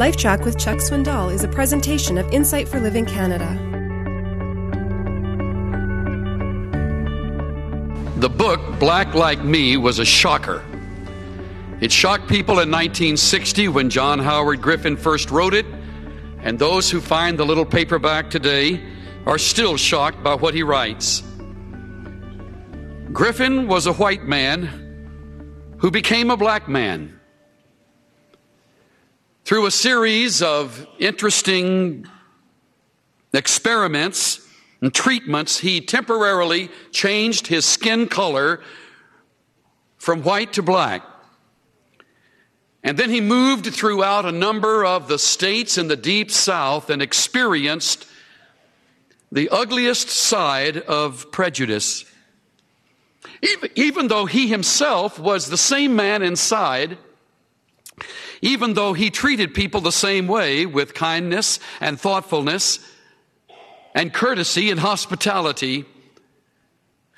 LifeTrac with Chuck Swindoll is a presentation of Insight for Living Canada. The book, Black Like Me, was a shocker. It shocked people in 1960 when John Howard Griffin first wrote it, and those who find the little paperback today are still shocked by what he writes. Griffin was a white man who became a black man. Through a series of interesting experiments and treatments, he temporarily changed his skin color from white to black. And then he moved throughout a number of the states in the deep south and experienced the ugliest side of prejudice. Even, though he himself was the same man inside, even though he treated people the same way with kindness and thoughtfulness and courtesy and hospitality,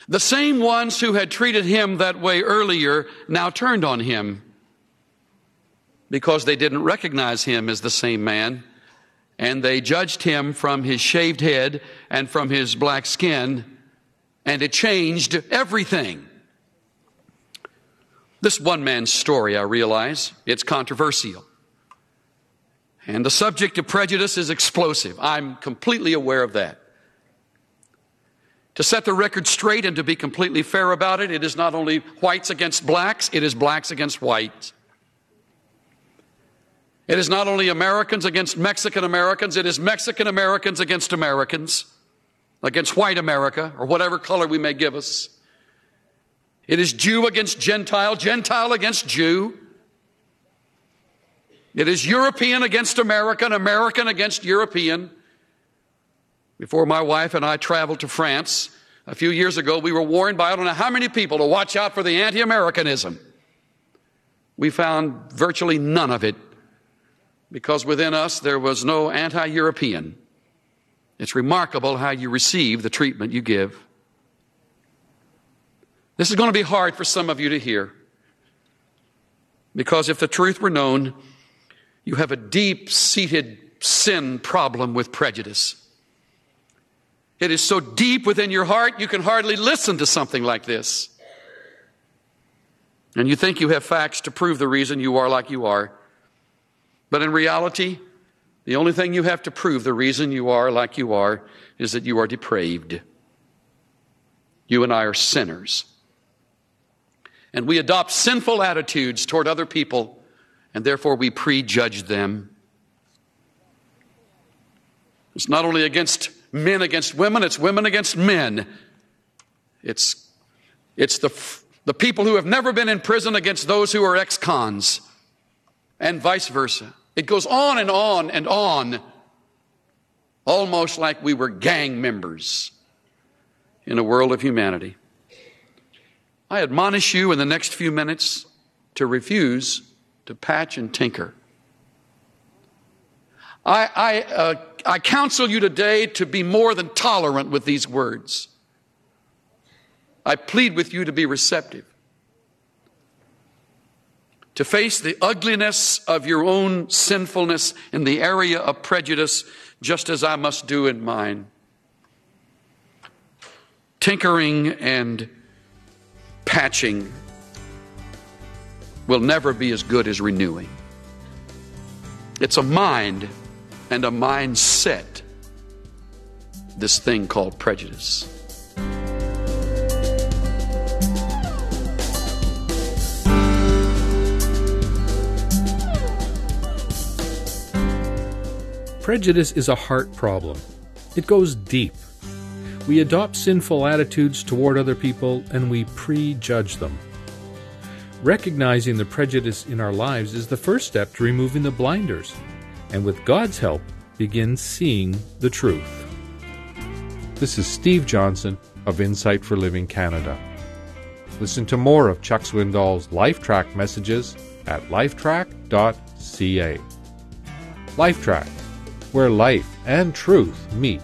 the same ones who had treated him that way earlier now turned on him because they didn't recognize him as the same man, and they judged him from his shaved head and from his black skin, and it changed everything. This one man's story, I realize, it's controversial. And the subject of prejudice is explosive. I'm completely aware of that. To set the record straight and to be completely fair about it, it is not only whites against blacks, it is blacks against whites. It is not only Americans against Mexican Americans, it is Mexican Americans against Americans, against white America, or whatever color we may give us. It is Jew against Gentile, Gentile against Jew. It is European against American, American against European. Before my wife and I traveled to France a few years ago, we were warned by I don't know how many people to watch out for the anti Americanism. We found virtually none of it because within us there was no anti European. It's remarkable how you receive the treatment you give. This is going to be hard for some of you to hear because if the truth were known, you have a deep seated sin problem with prejudice. It is so deep within your heart, you can hardly listen to something like this. And you think you have facts to prove the reason you are like you are. But in reality, the only thing you have to prove the reason you are like you are is that you are depraved. You and I are sinners. And we adopt sinful attitudes toward other people, and therefore we prejudge them. It's not only against men against women, it's women against men. It's, it's the, the people who have never been in prison against those who are ex cons, and vice versa. It goes on and on and on, almost like we were gang members in a world of humanity. I admonish you in the next few minutes to refuse to patch and tinker. I, I, uh, I counsel you today to be more than tolerant with these words. I plead with you to be receptive to face the ugliness of your own sinfulness in the area of prejudice, just as I must do in mine. Tinkering and patching will never be as good as renewing. It's a mind and a mindset, this thing called prejudice. Prejudice is a heart problem. It goes deep. We adopt sinful attitudes toward other people and we prejudge them. Recognizing the prejudice in our lives is the first step to removing the blinders, and with God's help, begin seeing the truth. This is Steve Johnson of Insight for Living Canada. Listen to more of Chuck Swindoll's LifeTrac messages at lifetrac.ca. LifeTrac where life and truth meet.